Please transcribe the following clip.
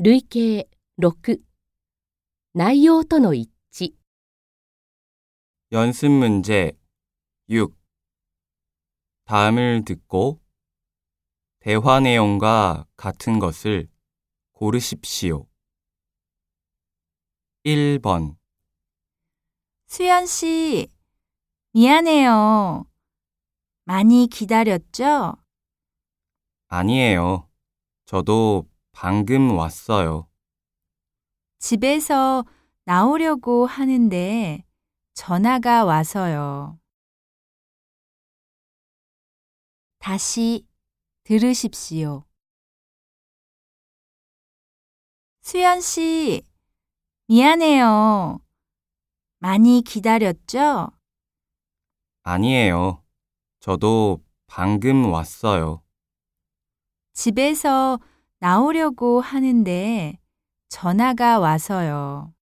累計6内容との一致 연습 문제 6. 다음을 듣고 대화 내용과 같은 것을 고르십시오. 1번, 수연 씨, 미안해요. 많이 기다렸죠? 아니에요. 저도 방금 왔어요. 집에서 나오려고 하는데 전화가 와서요. 다시 들으십시오. 수연 씨, 미안해요. 많이 기다렸죠? 아니에요. 저도 방금 왔어요. 집에서 나오려고 하는데 전화가 와서요.